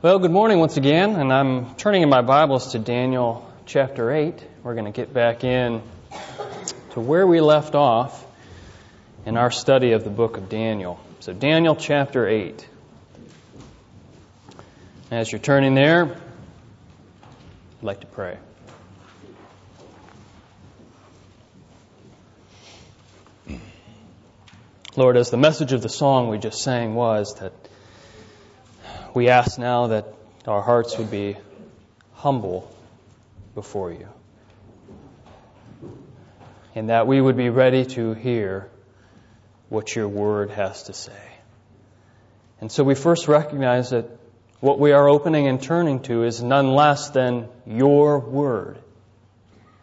Well, good morning once again, and I'm turning in my Bibles to Daniel chapter 8. We're going to get back in to where we left off in our study of the book of Daniel. So, Daniel chapter 8. As you're turning there, I'd like to pray. Lord, as the message of the song we just sang was that we ask now that our hearts would be humble before you. And that we would be ready to hear what your word has to say. And so we first recognize that what we are opening and turning to is none less than your word.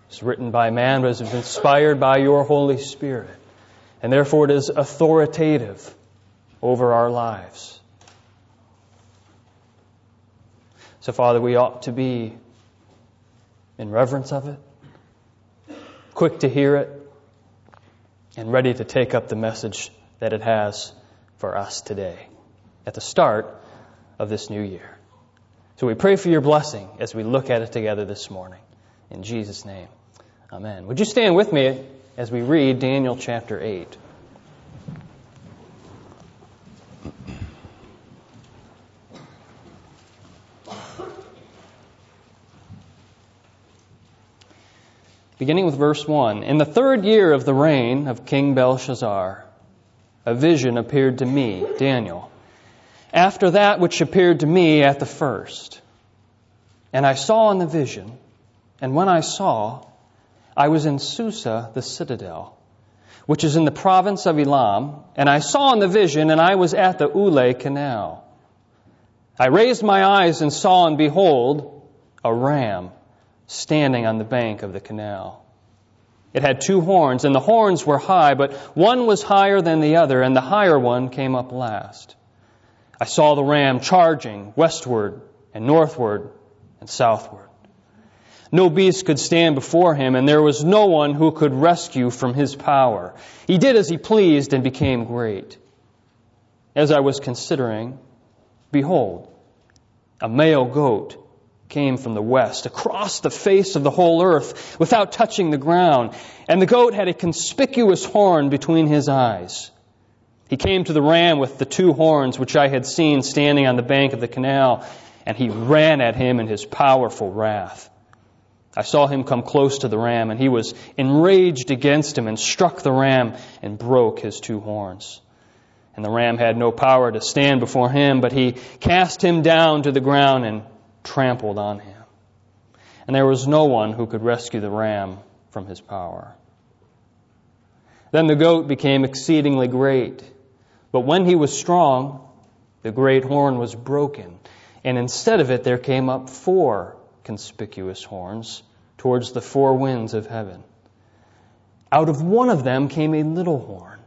It's written by man, but it's inspired by your Holy Spirit. And therefore it is authoritative over our lives. So, Father, we ought to be in reverence of it, quick to hear it, and ready to take up the message that it has for us today at the start of this new year. So we pray for your blessing as we look at it together this morning. In Jesus' name, amen. Would you stand with me as we read Daniel chapter 8? Beginning with verse 1. In the third year of the reign of King Belshazzar, a vision appeared to me, Daniel, after that which appeared to me at the first. And I saw in the vision, and when I saw, I was in Susa, the citadel, which is in the province of Elam, and I saw in the vision, and I was at the Ulai canal. I raised my eyes and saw, and behold, a ram standing on the bank of the canal. It had two horns, and the horns were high, but one was higher than the other, and the higher one came up last. I saw the ram charging westward and northward and southward. No beast could stand before him, and there was no one who could rescue from his power. He did as he pleased and became great. As I was considering, behold, a male goat came from the west, across the face of the whole earth, without touching the ground. And the goat had a conspicuous horn between his eyes. He came to the ram with the two horns which I had seen standing on the bank of the canal, and he ran at him in his powerful wrath. I saw him come close to the ram, and he was enraged against him and struck the ram and broke his two horns. And the ram had no power to stand before him, but he cast him down to the ground and trampled on him. And there was no one who could rescue the ram from his power. Then the goat became exceedingly great. But when he was strong, the great horn was broken, and instead of it there came up four conspicuous horns towards the four winds of heaven. Out of one of them came a little horn,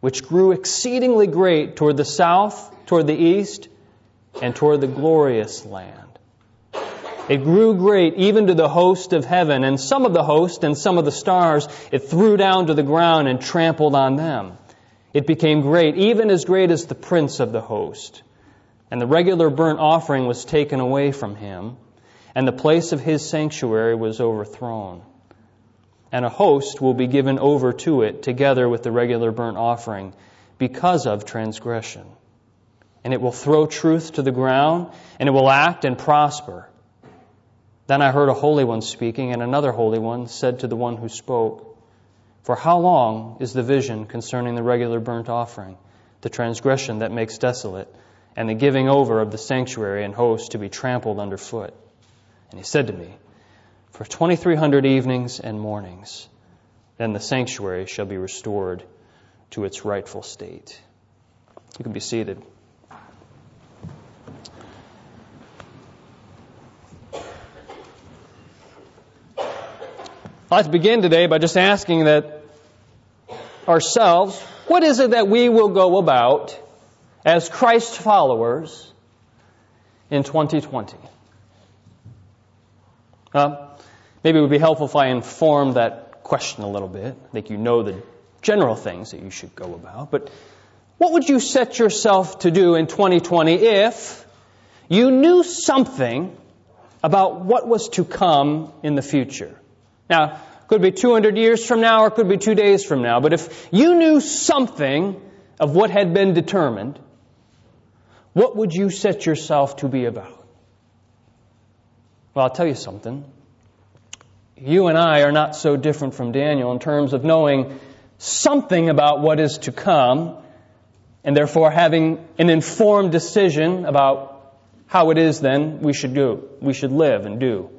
which grew exceedingly great toward the south, toward the east, and toward the glorious land. It grew great even to the host of heaven, and some of the host and some of the stars it threw down to the ground and trampled on them. It became great, even as great as the prince of the host. And the regular burnt offering was taken away from him, and the place of his sanctuary was overthrown. And a host will be given over to it together with the regular burnt offering because of transgression. And it will throw truth to the ground, and it will act and prosper. Then I heard a holy one speaking, and another holy one said to the one who spoke, For how long is the vision concerning the regular burnt offering, the transgression that makes desolate, and the giving over of the sanctuary and host to be trampled underfoot? And he said to me, For 2300 evenings and mornings, then the sanctuary shall be restored to its rightful state. You can be seated. I'd like to begin today by just asking that ourselves, what is it that we will go about as Christ followers in 2020? Uh, maybe it would be helpful if I informed that question a little bit. I think you know the general things that you should go about. But what would you set yourself to do in 2020 if you knew something about what was to come in the future. Now, could be 200 years from now or could be two days from now, but if you knew something of what had been determined, what would you set yourself to be about? Well, I'll tell you something. You and I are not so different from Daniel in terms of knowing something about what is to come and therefore having an informed decision about how it is then we should do, we should live and do.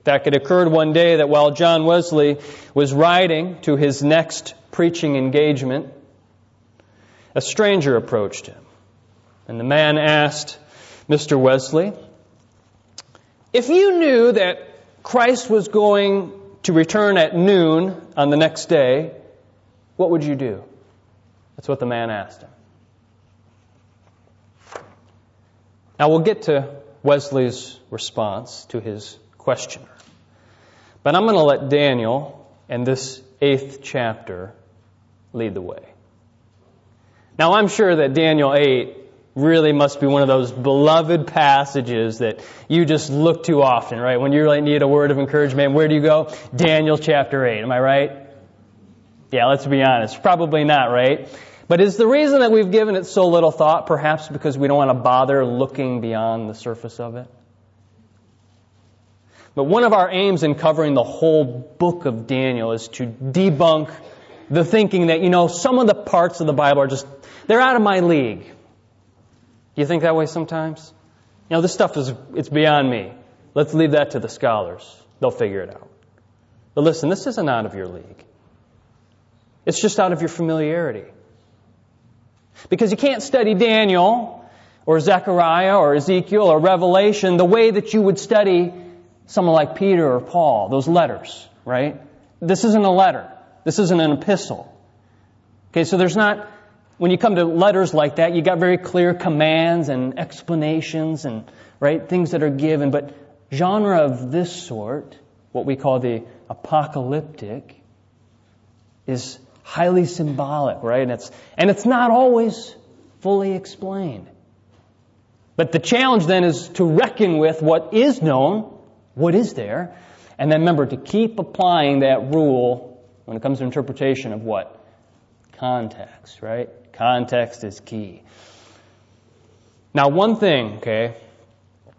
In fact, it occurred one day that while John Wesley was riding to his next preaching engagement, a stranger approached him. And the man asked Mr. Wesley, if you knew that Christ was going to return at noon on the next day, what would you do? That's what the man asked him. Now we'll get to Wesley's response to his questioner. But I'm going to let Daniel and this eighth chapter lead the way. Now I'm sure that Daniel 8 really must be one of those beloved passages that you just look to often, right? When you really need a word of encouragement, where do you go? Daniel chapter 8. Am I right? Yeah, let's be honest. Probably not, right? But is the reason that we've given it so little thought perhaps because we don't want to bother looking beyond the surface of it? But one of our aims in covering the whole book of Daniel is to debunk the thinking that, you know, some of the parts of the Bible are just, they're out of my league. Do you think that way sometimes? You know, this stuff is, it's beyond me. Let's leave that to the scholars. They'll figure it out. But listen, this isn't out of your league. It's just out of your familiarity. Because you can't study Daniel or Zechariah or Ezekiel or Revelation the way that you would study someone like Peter or Paul, those letters, right? This isn't a letter. This isn't an epistle. Okay, so there's not, when you come to letters like that, you got very clear commands and explanations and, right, things that are given. But genre of this sort, what we call the apocalyptic, is highly symbolic, right? And it's, and it's not always fully explained. But the challenge then is to reckon with what is known, what is there, and then remember to keep applying that rule when it comes to interpretation of what? Context, right? Context is key. Now, one thing, okay,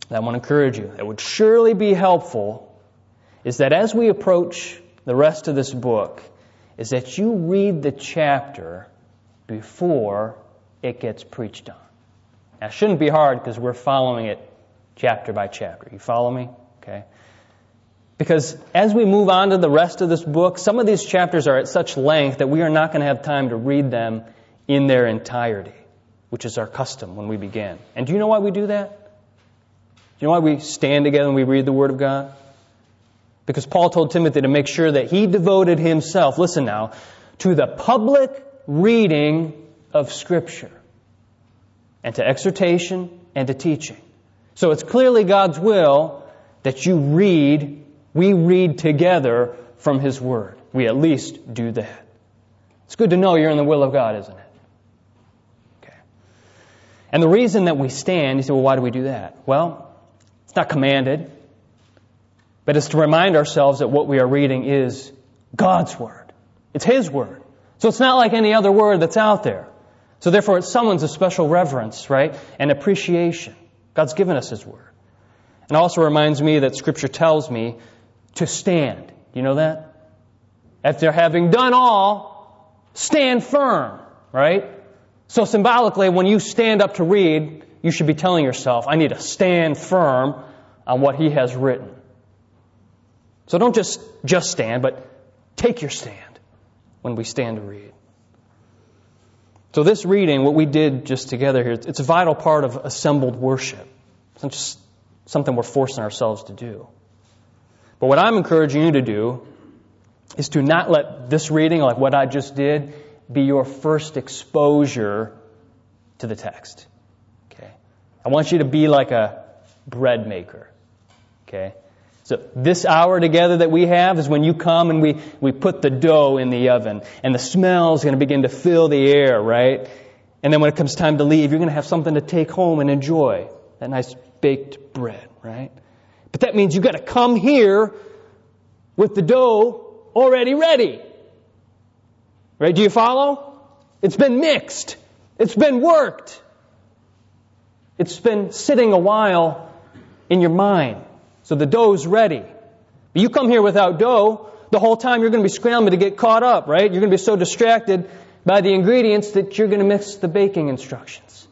that I want to encourage you that would surely be helpful is that as we approach the rest of this book, is that you read the chapter before it gets preached on. Now, shouldn't be hard because we're following it chapter by chapter. You follow me? Okay. Because as we move on to the rest of this book, some of these chapters are at such length that we are not going to have time to read them in their entirety, which is our custom when we begin. And do you know why we do that? Do you know why we stand together and we read the Word of God? Because Paul told Timothy to make sure that he devoted himself, listen now, to the public reading of Scripture and to exhortation and to teaching. So it's clearly God's will that you read, we read together from His Word. We at least do that. It's good to know you're in the will of God, isn't it? Okay. And the reason that we stand, you say, well, why do we do that? Well, it's not commanded. But it's to remind ourselves that what we are reading is God's Word. It's His Word. So it's not like any other word that's out there. So therefore it summons a special reverence, right? And appreciation. God's given us His Word. And also reminds me that Scripture tells me to stand. Do you know that? After having done all, stand firm, right? So symbolically, when you stand up to read, you should be telling yourself, I need to stand firm on what He has written. So don't just, just stand, but take your stand when we stand to read. So this reading, what we did just together here, it's a vital part of assembled worship. It's not just something we're forcing ourselves to do. But what I'm encouraging you to do is to not let this reading, like what I just did, be your first exposure to the text. Okay? I want you to be like a bread maker. Okay? So this hour together that we have is when you come and we, we put the dough in the oven and the smell is going to begin to fill the air, right? And then when it comes time to leave, you're going to have something to take home and enjoy. That nice baked bread, right? But that means you've got to come here with the dough already ready. Right? Do you follow? It's been mixed. It's been worked. It's been sitting a while in your mind. So the dough's ready. But you come here without dough, the whole time you're going to be scrambling to get caught up, right? You're going to be so distracted by the ingredients that you're going to miss the baking instructions.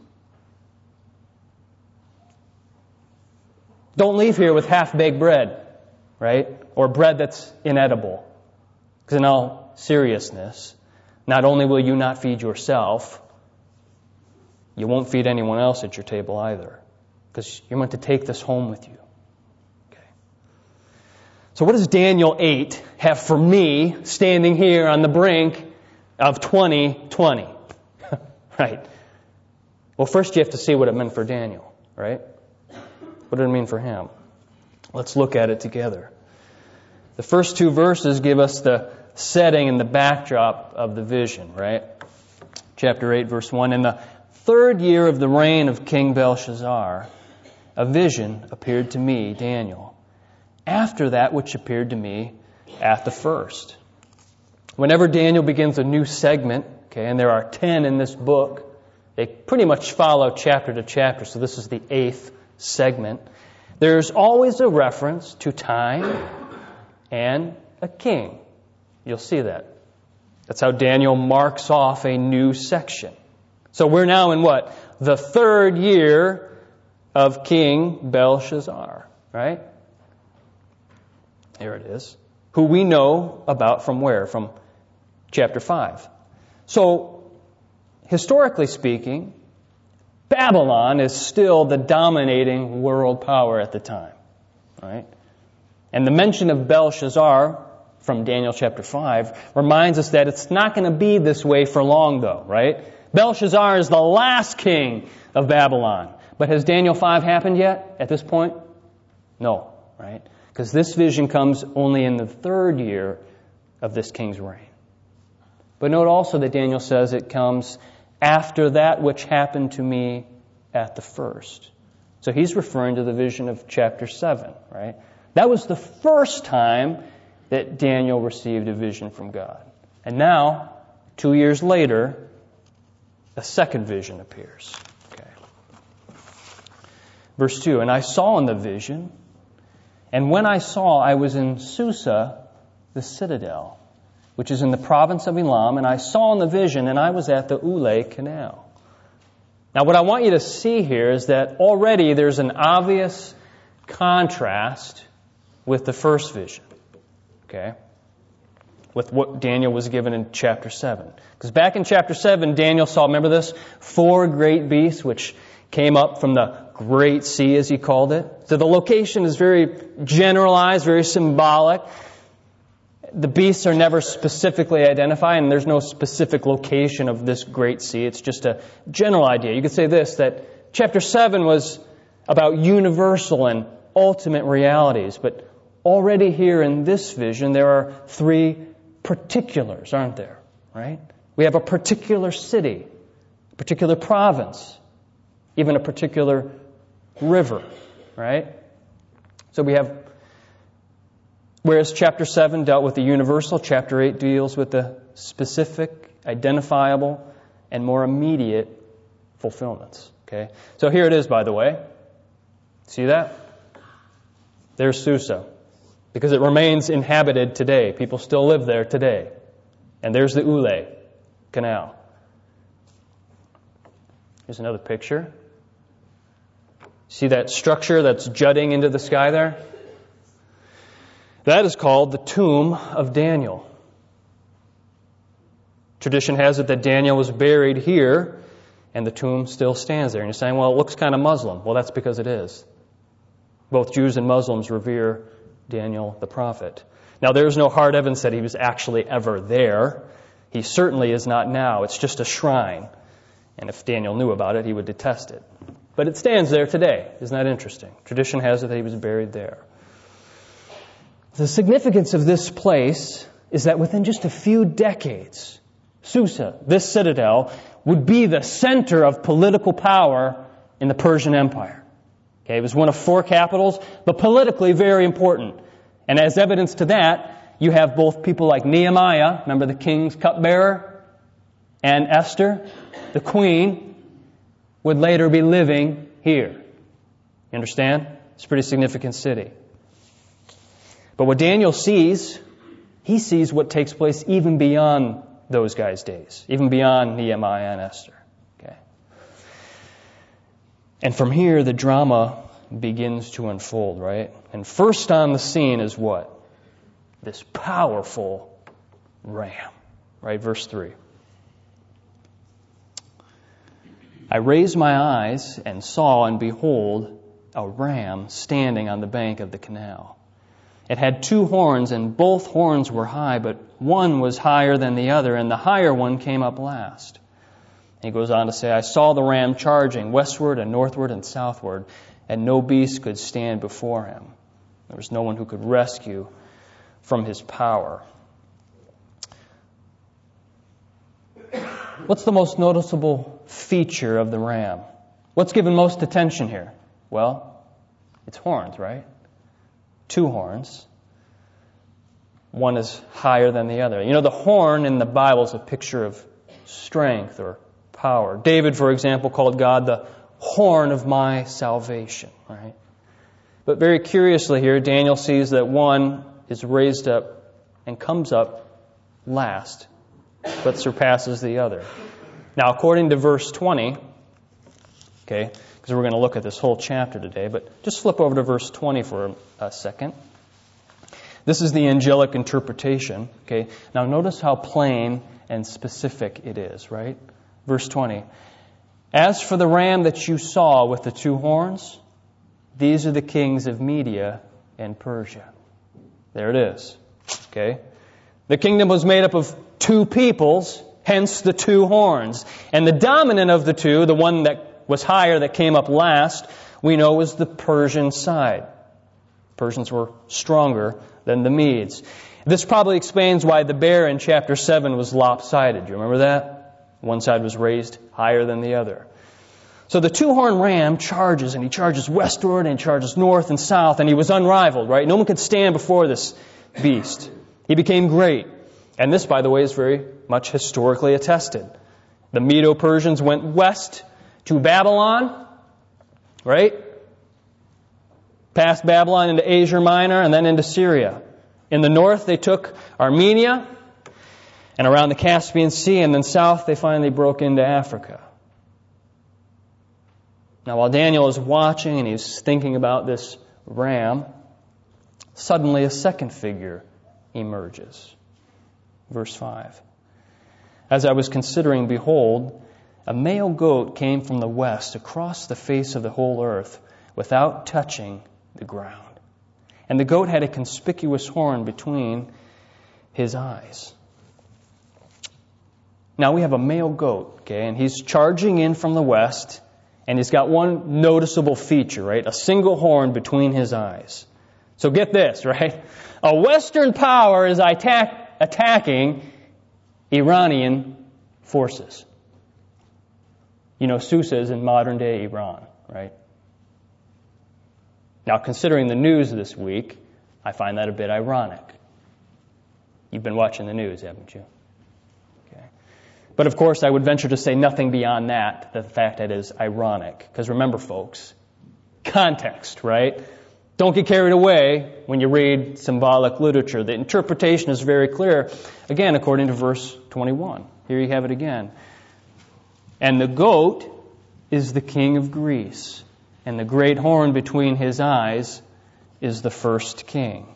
Don't leave here with half baked bread, right? Or bread that's inedible. Because in all seriousness, not only will you not feed yourself, you won't feed anyone else at your table either. Because you're meant to take this home with you. Okay. So, what does Daniel 8 have for me standing here on the brink of 2020? right. Well, first you have to see what it meant for Daniel, right? What did it mean for him? Let's look at it together. The first two verses give us the setting and the backdrop of the vision, right? Chapter 8, verse 1. In the third year of the reign of King Belshazzar, a vision appeared to me, Daniel, after that which appeared to me at the first. Whenever Daniel begins a new segment, okay, and there are 10 in this book, they pretty much follow chapter to chapter, so this is the eighth segment. There's always a reference to time and a king. You'll see that. That's how Daniel marks off a new section. So we're now in what? The third year of King Belshazzar, right? Here it is. Who we know about from where? From chapter 5. So, historically speaking, Babylon is still the dominating world power at the time, right? And the mention of Belshazzar from Daniel chapter 5 reminds us that it's not going to be this way for long, though, right? Belshazzar is the last king of Babylon. But has Daniel 5 happened yet at this point? No, right? Because this vision comes only in the third year of this king's reign. But note also that Daniel says it comes after that which happened to me at the first. So he's referring to the vision of chapter 7, right? That was the first time that Daniel received a vision from God. And now, two years later, a second vision appears. Okay. Verse 2 And I saw in the vision, and when I saw, I was in Susa, the citadel, which is in the province of Elam, and I saw in the vision, and I was at the Ulai Canal. Now, what I want you to see here is that already there's an obvious contrast with the first vision. Okay? With what Daniel was given in chapter 7. Because back in chapter 7, Daniel saw, remember this? Four great beasts which came up from the great sea, as he called it. So the location is very generalized, very symbolic. The beasts are never specifically identified, and there's no specific location of this great sea. It's just a general idea. You could say this that chapter 7 was about universal and ultimate realities, but already here in this vision, there are three particulars, aren't there? Right? We have a particular city, a particular province, even a particular river, right? So we have, whereas chapter 7 dealt with the universal, chapter 8 deals with the specific, identifiable, and more immediate fulfillments. Okay? So here it is, by the way. See that? There's Susa because it remains inhabited today. People still live there today. And there's the Ulai Canal. Here's another picture. See that structure that's jutting into the sky there? That is called the tomb of Daniel. Tradition has it that Daniel was buried here and the tomb still stands there. And you're saying, well, it looks kind of Muslim. Well, that's because it is. Both Jews and Muslims revere Daniel the prophet. Now, there's no hard evidence that he was actually ever there. He certainly is not now. It's just a shrine. And if Daniel knew about it, he would detest it. But it stands there today. Isn't that interesting? Tradition has it that he was buried there. The significance of this place is that within just a few decades, Susa, this citadel, would be the center of political power in the Persian Empire. Okay, it was one of four capitals, but politically very important. And as evidence to that, you have both people like Nehemiah, remember the king's cupbearer, and Esther, the queen, would later be living here. You understand? It's a pretty significant city. But what Daniel sees, he sees what takes place even beyond those guys' days, even beyond Nehemiah and Esther. Okay. And from here, the drama begins to unfold, right? And first on the scene is what? This powerful ram, right? Verse 3. I raised my eyes and saw, and behold, a ram standing on the bank of the canal. It had two horns, and both horns were high, but one was higher than the other, and the higher one came up last. He goes on to say, I saw the ram charging westward and northward and southward, and no beast could stand before him. There was no one who could rescue from his power. What's the most noticeable feature of the ram? What's given most attention here? Well, it's horns, right? Two horns. One is higher than the other. You know, the horn in the Bible is a picture of strength or power. David, for example, called God the horn of my salvation, right? But very curiously here, Daniel sees that one is raised up and comes up last, but surpasses the other. Now, according to verse 20, okay, because we're going to look at this whole chapter today, but just flip over to verse 20 for a second. This is the angelic interpretation, okay? Now, notice how plain and specific it is, right? Verse 20. As for the ram that you saw with the two horns, these are the kings of Media and Persia. There it is. Okay? The kingdom was made up of two peoples, hence the two horns. And the dominant of the two, the one that was higher, that came up last, we know was the Persian side. Persians were stronger than the Medes. This probably explains why the bear in chapter 7 was lopsided. Do you remember that? One side was raised higher than the other. So the two horned ram charges, and he charges westward and charges north and south, and he was unrivaled, right? No one could stand before this beast. He became great. And this, by the way, is very much historically attested. The Medo Persians went west to Babylon, right? Past Babylon into Asia Minor and then into Syria. In the north, they took Armenia, and around the Caspian Sea, and then south they finally broke into Africa. Now, while Daniel is watching and he's thinking about this ram, suddenly a second figure emerges. Verse 5. As I was considering, behold, a male goat came from the west across the face of the whole earth without touching the ground. And the goat had a conspicuous horn between his eyes. Now we have a male goat, okay, and he's charging in from the west, and he's got one noticeable feature, right? A single horn between his eyes. So get this, right? A Western power is attack, attacking Iranian forces. You know, Susa is in modern day Iran, right? Now, considering the news this week, I find that a bit ironic. You've been watching the news, haven't you? Okay. But of course, I would venture to say nothing beyond that, the fact that it is ironic. Because remember, folks, context, right? Don't get carried away when you read symbolic literature. The interpretation is very clear. Again, according to verse 21. Here you have it again. And the goat is the king of Greece, and the great horn between his eyes is the first king.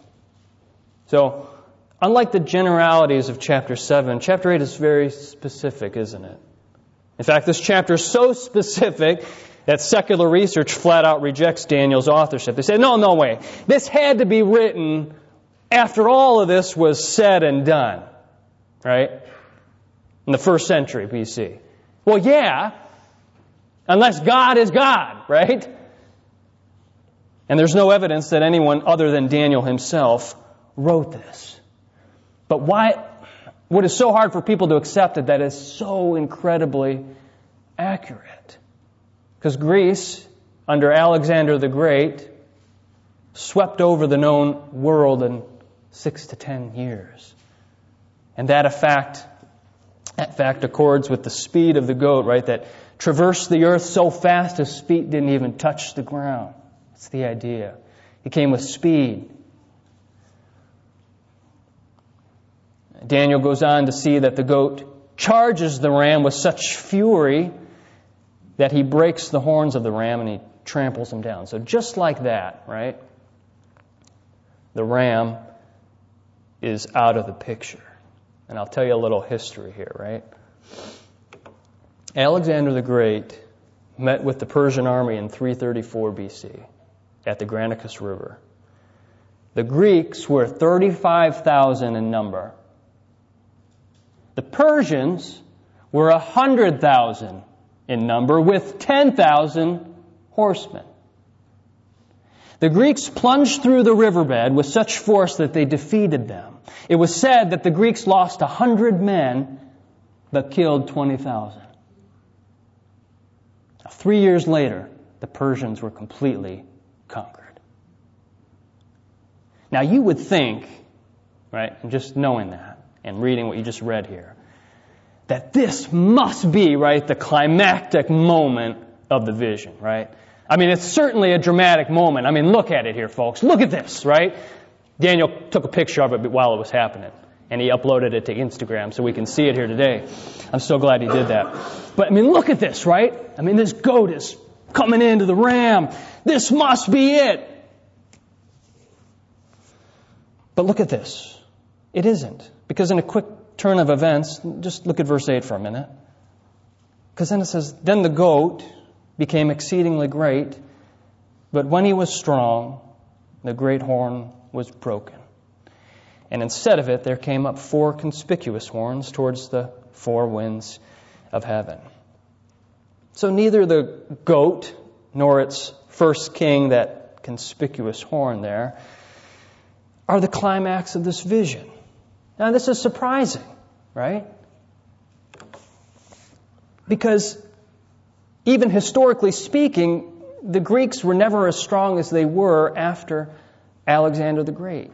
So, Unlike the generalities of chapter 7, chapter 8 is very specific, isn't it? In fact, this chapter is so specific that secular research flat out rejects Daniel's authorship. They say, no, no way. This had to be written after all of this was said and done. Right? In the first century BC. Well, yeah, unless God is God, right? And there's no evidence that anyone other than Daniel himself wrote this. But why, what is so hard for people to accept it that is so incredibly accurate. Because Greece, under Alexander the Great, swept over the known world in six to ten years. And that fact, that fact accords with the speed of the goat, right? That traversed the earth so fast his feet didn't even touch the ground. That's the idea. He came with speed. Daniel goes on to see that the goat charges the ram with such fury that he breaks the horns of the ram and he tramples him down. So, just like that, right? The ram is out of the picture. And I'll tell you a little history here, right? Alexander the Great met with the Persian army in 334 BC at the Granicus River. The Greeks were 35,000 in number. The Persians were 100,000 in number with 10,000 horsemen. The Greeks plunged through the riverbed with such force that they defeated them. It was said that the Greeks lost 100 men but killed 20,000. Three years later, the Persians were completely conquered. Now, you would think, right, and just knowing that and reading what you just read here, that this must be, right, the climactic moment of the vision, right? I mean, it's certainly a dramatic moment. I mean, look at it here, folks. Look at this, right? Daniel took a picture of it while it was happening, and he uploaded it to Instagram so we can see it here today. I'm so glad he did that. But I mean, look at this, right? I mean, this goat is coming into the ram. This must be it. But look at this. It isn't. Because in a quick turn of events, just look at verse 8 for a minute. Because then it says, Then the goat, became exceedingly great, but when he was strong, the great horn was broken. And instead of it, there came up four conspicuous horns towards the four winds of heaven. So neither the goat nor its first king, that conspicuous horn there, are the climax of this vision. Now, this is surprising, right? Because even historically speaking, the Greeks were never as strong as they were after Alexander the Great.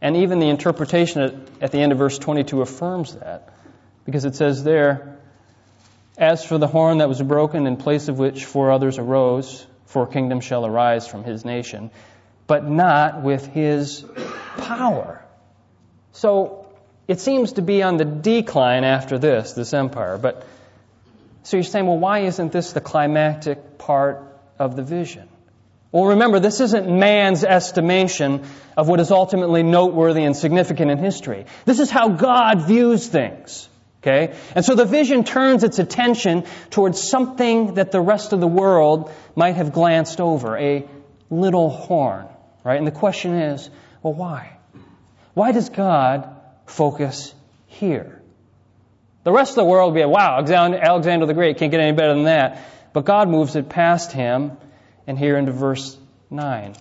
And even the interpretation at, at, the end of verse 22 affirms that. Because it says there, As for the horn that was broken, in place of which four others arose, four kingdoms shall arise from his nation, but not with his power. So it seems to be on the decline after this, this empire. But so you're saying, well, why isn't this the climactic part of the vision? Well, remember, this isn't man's estimation of what is ultimately noteworthy and significant in history. This is how God views things. Okay? And so the vision turns its attention towards something that the rest of the world might have glanced over, a little horn. Right? And the question is, well, why? Why does God focus here? The rest of the world would be, wow, Alexander the Great can't get any better than that. But God moves it past him, and here into verse 9.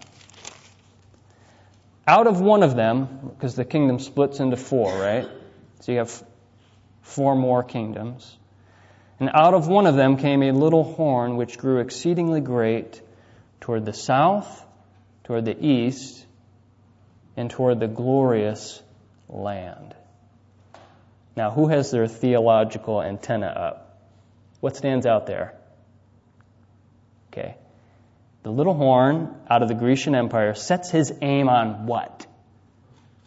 Out of one of them, because the kingdom splits into four, right? So you have four more kingdoms. And out of one of them came a little horn which grew exceedingly great toward the south, toward the east, and toward the glorious land. Now, who has their theological antenna up? What stands out there? Okay. The little horn out of the Grecian Empire sets his aim on what?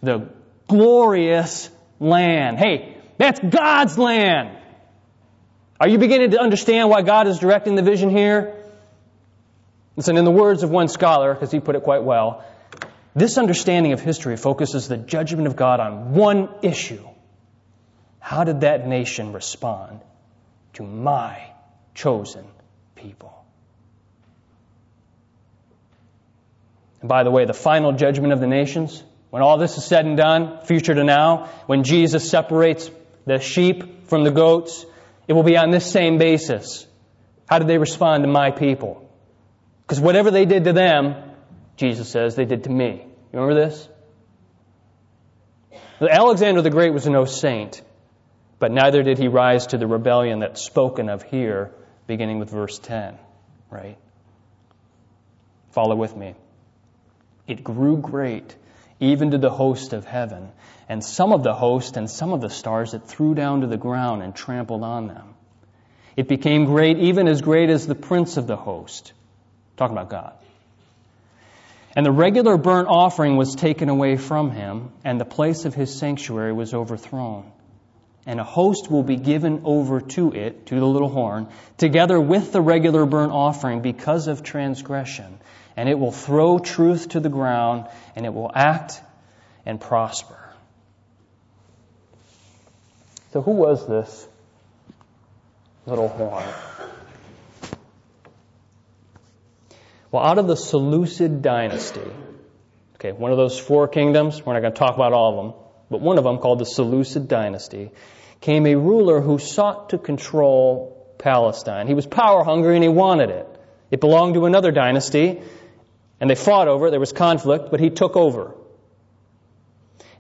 The glorious land. Hey, that's God's land. Are you beginning to understand why God is directing the vision here? Listen, in the words of one scholar, because he put it quite well, this understanding of history focuses the judgment of God on one issue how did that nation respond to my chosen people? And by the way, the final judgment of the nations, when all this is said and done, future to now, when Jesus separates the sheep from the goats, it will be on this same basis. How did they respond to my people? Because whatever they did to them, Jesus says, they did to me. You remember this? Alexander the Great was no saint but neither did he rise to the rebellion that's spoken of here beginning with verse 10, right? Follow with me. It grew great, even to the host of heaven, and some of the host and some of the stars it threw down to the ground and trampled on them. It became great, even as great as the prince of the host. Talking about God. And the regular burnt offering was taken away from him, and the place of his sanctuary was overthrown. And a host will be given over to it, to the little horn, together with the regular burnt offering because of transgression. And it will throw truth to the ground, and it will act and prosper. So, who was this little horn? Well, out of the Seleucid dynasty, okay, one of those four kingdoms, we're not going to talk about all of them, but one of them, called the Seleucid dynasty, came a ruler who sought to control Palestine. He was power hungry and he wanted it. It belonged to another dynasty, and they fought over it. There was conflict, but he took over.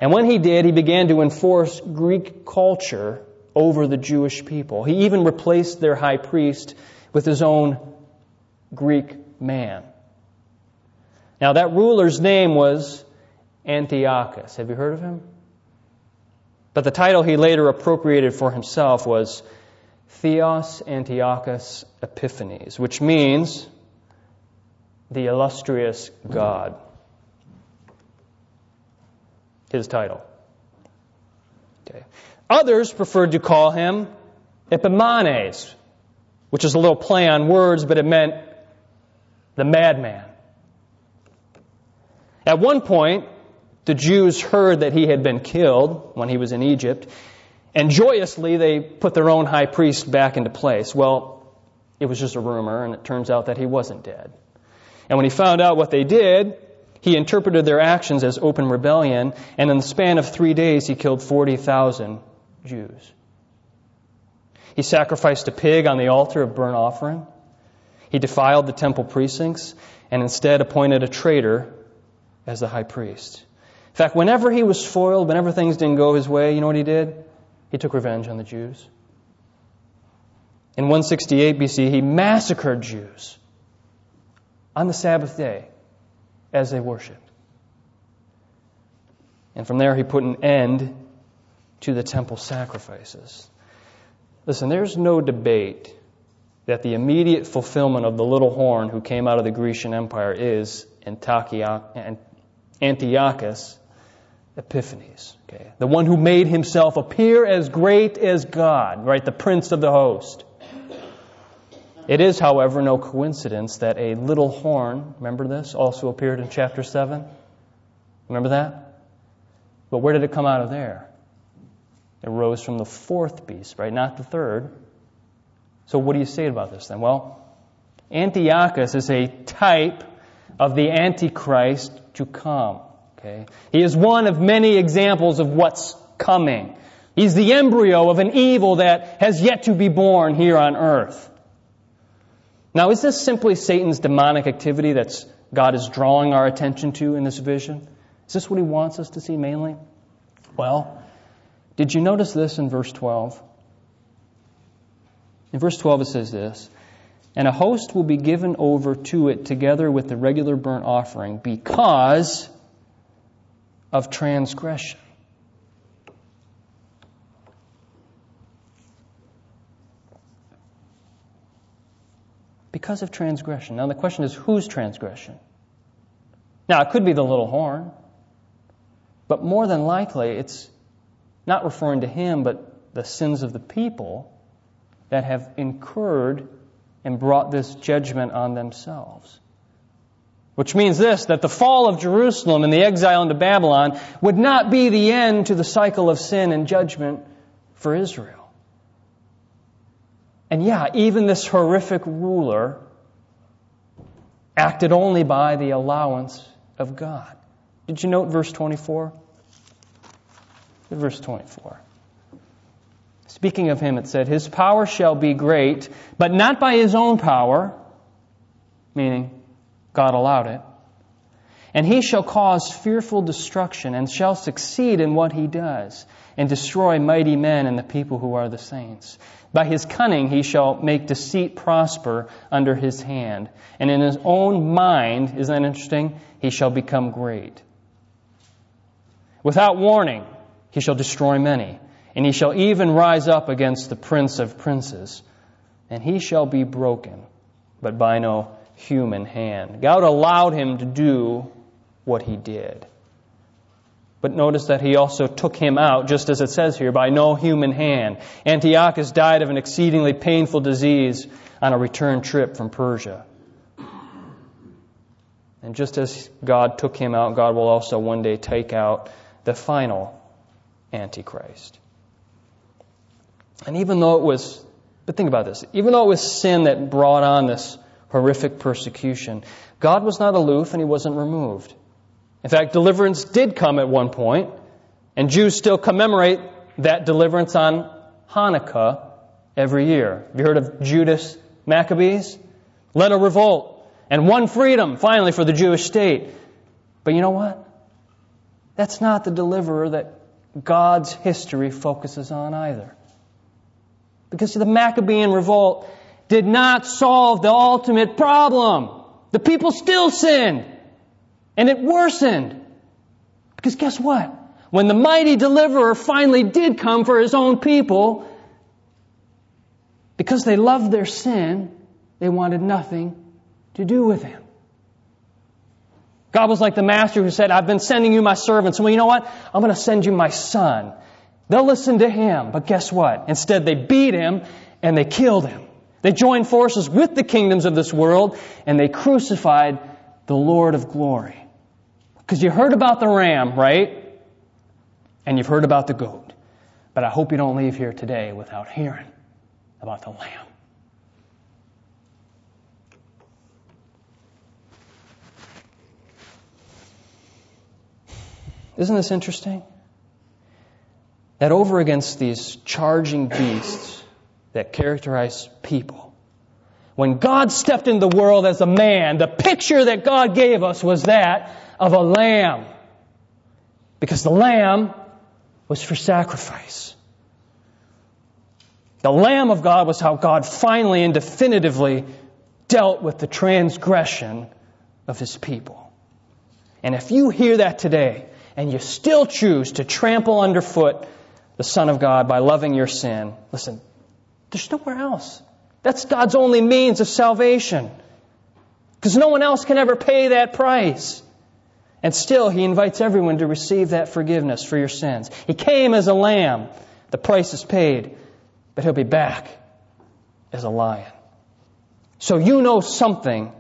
And when he did, he began to enforce Greek culture over the Jewish people. He even replaced their high priest with his own Greek man. Now, that ruler's name was Antiochus. Have you heard of him? But the title he later appropriated for himself was Theos Antiochus Epiphanes, which means the illustrious God. His title. Okay. Others preferred to call him Epimanes, which is a little play on words, but it meant the madman. At one point, the Jews heard that he had been killed when he was in Egypt, and joyously they put their own high priest back into place. Well, it was just a rumor, and it turns out that he wasn't dead. And when he found out what they did, he interpreted their actions as open rebellion, and in the span of three days, he killed 40,000 Jews. He sacrificed a pig on the altar of burnt offering. He defiled the temple precincts and instead appointed a traitor as the high priest. In fact, whenever he was foiled, whenever things didn't go his way, you know what he did? He took revenge on the Jews. In 168 BC, he massacred Jews on the Sabbath day as they worshiped. And from there, he put an end to the temple sacrifices. Listen, there's no debate that the immediate fulfillment of the little horn who came out of the Grecian Empire is Antiochus Epiphanes, okay? The one who made himself appear as great as God, right? The prince of the host. It is, however, no coincidence that a little horn, remember this, also appeared in chapter 7? Remember that? But where did it come out of there? It rose from the fourth beast, right? Not the third. So what do you say about this then? Well, Antiochus is a type of the Antichrist to come. Okay? He is one of many examples of what's coming. He's the embryo of an evil that has yet to be born here on earth. Now, is this simply Satan's demonic activity that God is drawing our attention to in this vision? Is this what he wants us to see mainly? Well, did you notice this in verse 12? In verse 12 it says this And a host will be given over to it together with the regular burnt offering because of transgression. Because of transgression. Now the question is whose transgression? Now it could be the little horn, but more than likely it's not referring to him, but the sins of the people that have incurred and brought this judgment on themselves. Which means this, that the fall of Jerusalem and the exile into Babylon would not be the end to the cycle of sin and judgment for Israel. And yeah, even this horrific ruler acted only by the allowance of God. Did you note verse 24? Verse 24. Speaking of him, it said, His power shall be great, but not by his own power, meaning God allowed it, And he shall cause fearful destruction, and shall succeed in what he does, and destroy mighty men and the people who are the saints. By his cunning he shall make deceit prosper under his hand, and in his own mind, isn't that interesting? He shall become great. Without warning, he shall destroy many, and he shall even rise up against the prince of princes, and he shall be broken, but by no human hand. God allowed him to do what he did. But notice that he also took him out, just as it says here, by no human hand. Antiochus died of an exceedingly painful disease on a return trip from Persia. And just as God took him out, God will also one day take out the final Antichrist. And even though it was, but think about this, even though it was sin that brought on this horrific persecution, God was not aloof and he wasn't removed. In fact, deliverance did come at one point, and Jews still commemorate that deliverance on Hanukkah every year. Have you heard of Judas Maccabeus? Led a revolt and won freedom finally for the Jewish state. But you know what? That's not the deliverer that God's history focuses on either. Because the Maccabean revolt did not solve the ultimate problem. The people still sinned. And it worsened. Because guess what? When the mighty deliverer finally did come for his own people, because they loved their sin, they wanted nothing to do with him. God was like the master who said, I've been sending you my servants. Well, you know what? I'm going to send you my son. They'll listen to him. But guess what? Instead, they beat him and they killed him. They joined forces with the kingdoms of this world and they crucified the Lord of glory. Because you heard about the ram, right? And you've heard about the goat. But I hope you don't leave here today without hearing about the lamb. Isn't this interesting? That over against these charging beasts that characterize people, when God stepped into the world as a man, the picture that God gave us was that of a lamb. Because the lamb was for sacrifice. The Lamb of God was how God finally and definitively dealt with the transgression of His people. And if you hear that today and you still choose to trample underfoot the Son of God by loving your sin, listen, there's nowhere else. That's God's only means of salvation. Because no one else can ever pay that price. And still, He invites everyone to receive that forgiveness for your sins. He came as a lamb. The price is paid. But He'll be back as a lion. So you know something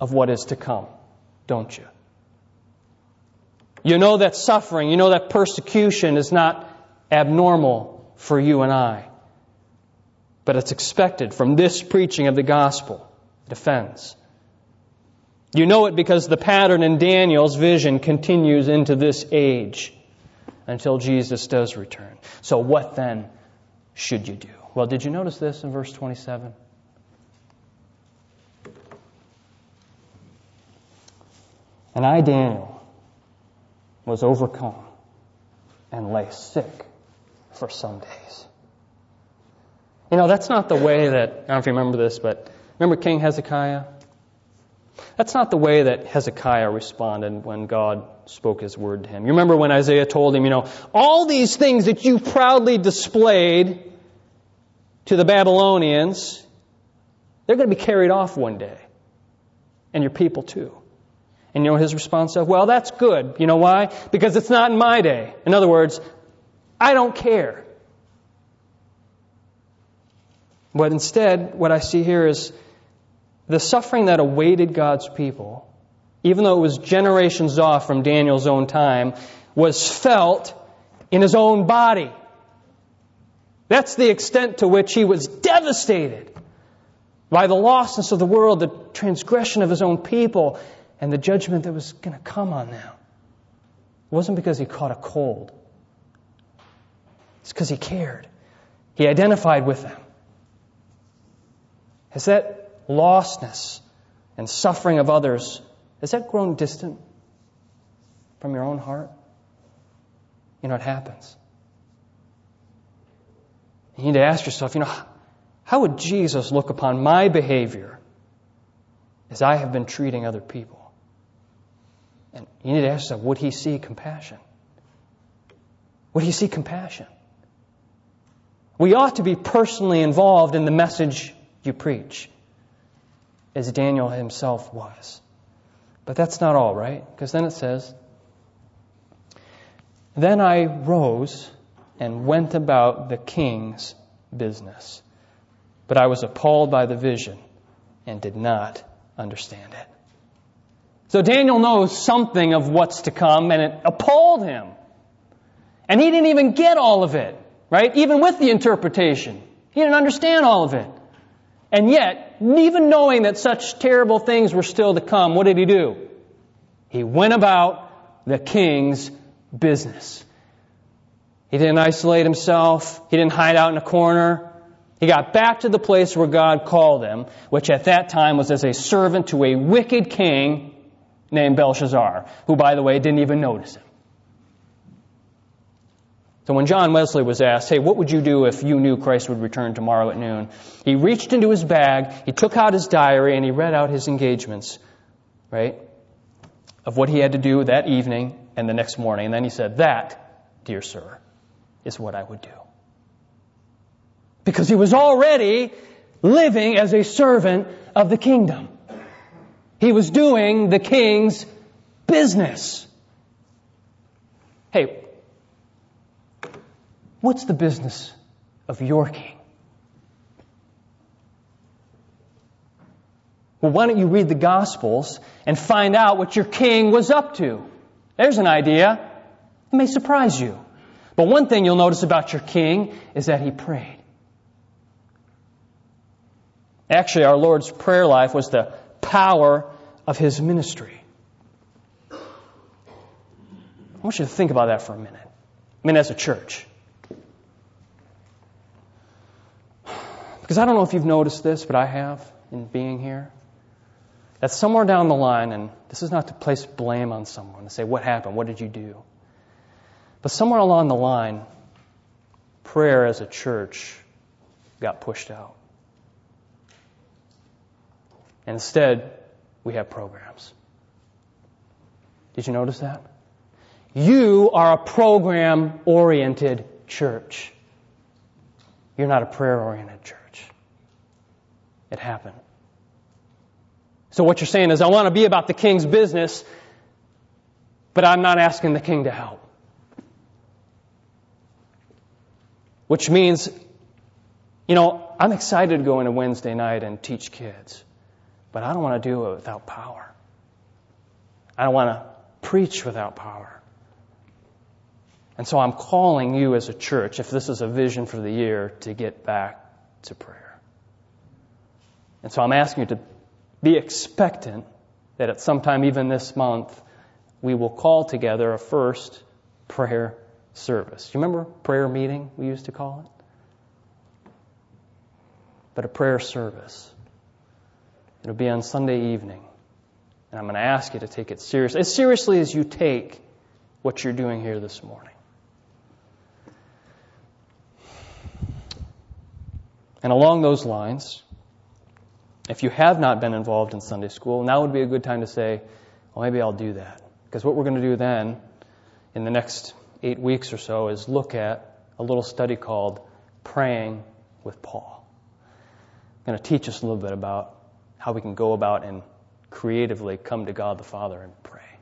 of what is to come, don't you? You know that suffering, you know that persecution is not abnormal for you and I. But it's expected from this preaching of the gospel. It offends. You know it because the pattern in Daniel's vision continues into this age until Jesus does return. So, what then should you do? Well, did you notice this in verse 27? And I, Daniel, was overcome and lay sick for some days. You know, that's not the way that, I don't know if you remember this, but remember King Hezekiah? That's not the way that Hezekiah responded when God spoke his word to him. You remember when Isaiah told him, you know, all these things that you proudly displayed to the Babylonians, they're going to be carried off one day. And your people too. And you know his response was, well, that's good. You know why? Because it's not in my day. In other words, I don't care. But instead, what I see here is the suffering that awaited God's people, even though it was generations off from Daniel's own time, was felt in his own body. That's the extent to which he was devastated by the lostness of the world, the transgression of his own people, and the judgment that was going to come on them. It wasn't because he caught a cold. It's because he cared. He identified with them. Has that lostness and suffering of others, has that grown distant from your own heart, you know what happens? You need to ask yourself, you know, how would Jesus look upon my behavior as I have been treating other people? And you need to ask yourself, would he see compassion? Would he see compassion? We ought to be personally involved in the message you preach, as Daniel himself was. But that's not all, right? Because then it says, Then I rose and went about the king's business. But I was appalled by the vision and did not understand it. So Daniel knows something of what's to come, and it appalled him. And he didn't even get all of it, right? Even with the interpretation. He didn't understand all of it. And yet, even knowing that such terrible things were still to come, what did he do? He went about the king's business. He didn't isolate himself. He didn't hide out in a corner. He got back to the place where God called him, which at that time was as a servant to a wicked king named Belshazzar, who, by the way, didn't even notice him. So when John Wesley was asked, hey, what would you do if you knew Christ would return tomorrow at noon? He reached into his bag, he took out his diary, and he read out his engagements, right, of what he had to do that evening and the next morning. And then he said, that, dear sir, is what I would do. Because he was already living as a servant of the kingdom. He was doing the king's business. Hey, What's the business of your king? Well, why don't you read the Gospels and find out what your king was up to? There's an idea. It may surprise you. But one thing you'll notice about your king is that he prayed. Actually, our Lord's prayer life was the power of his ministry. I want you to think about that for a minute. I mean, as a church. Because I don't know if you've noticed this, but I have in being here. That somewhere down the line, and this is not to place blame on someone to say, What happened? What did you do? But somewhere along the line, prayer as a church got pushed out. And instead, we have programs. Did you notice that? You are a program oriented church. You're not a prayer oriented church. It happened. So what you're saying is, I want to be about the king's business, but I'm not asking the king to help. Which means, you know, I'm excited to go into Wednesday night and teach kids, but I don't want to do it without power. I don't want to preach without power. And so I'm calling you as a church, if this is a vision for the year, to get back to prayer. And so I'm asking you to be expectant that at some time, even this month, we will call together a first prayer service. You remember prayer meeting, we used to call it? But a prayer service. It'll be on Sunday evening. And I'm going to ask you to take it seriously, as seriously as you take what you're doing here this morning. And along those lines, if you have not been involved in Sunday school, now would be a good time to say, well, maybe I'll do that. Because what we're going to do then, in the next eight weeks or so, is look at a little study called Praying with Paul. I'm going to teach us a little bit about how we can go about and creatively come to God the Father and pray.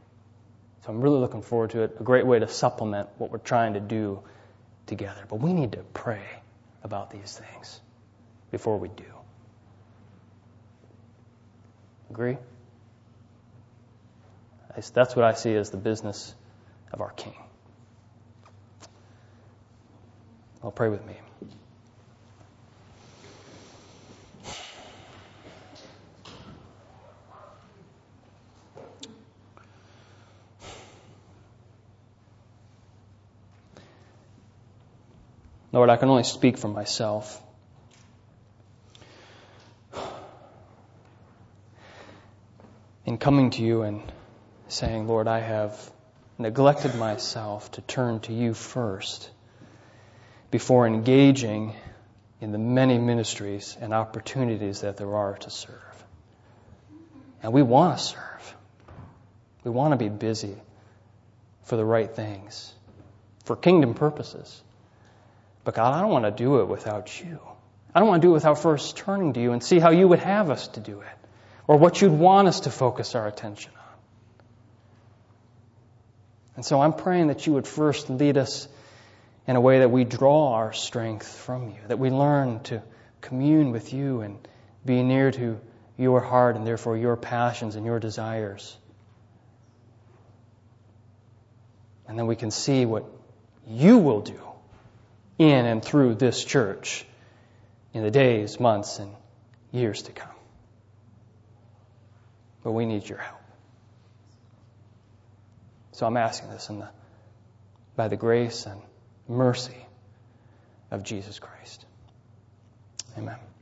So I'm really looking forward to it. A great way to supplement what we're trying to do together. But we need to pray about these things before we do. Agree? That's what I see as the business of our King. Well, pray with me. Lord, I can only speak for myself. In coming to you and saying, Lord, I have neglected myself to turn to you first before engaging in the many ministries and opportunities that there are to serve. And we want to serve. We want to be busy for the right things, for kingdom purposes. But God, I don't want to do it without you. I don't want to do it without first turning to you and see how you would have us to do it, or what you'd want us to focus our attention on. And so I'm praying that you would first lead us in a way that we draw our strength from you, that we learn to commune with you and be near to your heart and therefore your passions and your desires. And then we can see what you will do in and through this church in the days, months, and years to come. But we need your help. So I'm asking this in the, by the grace and mercy of Jesus Christ. Amen.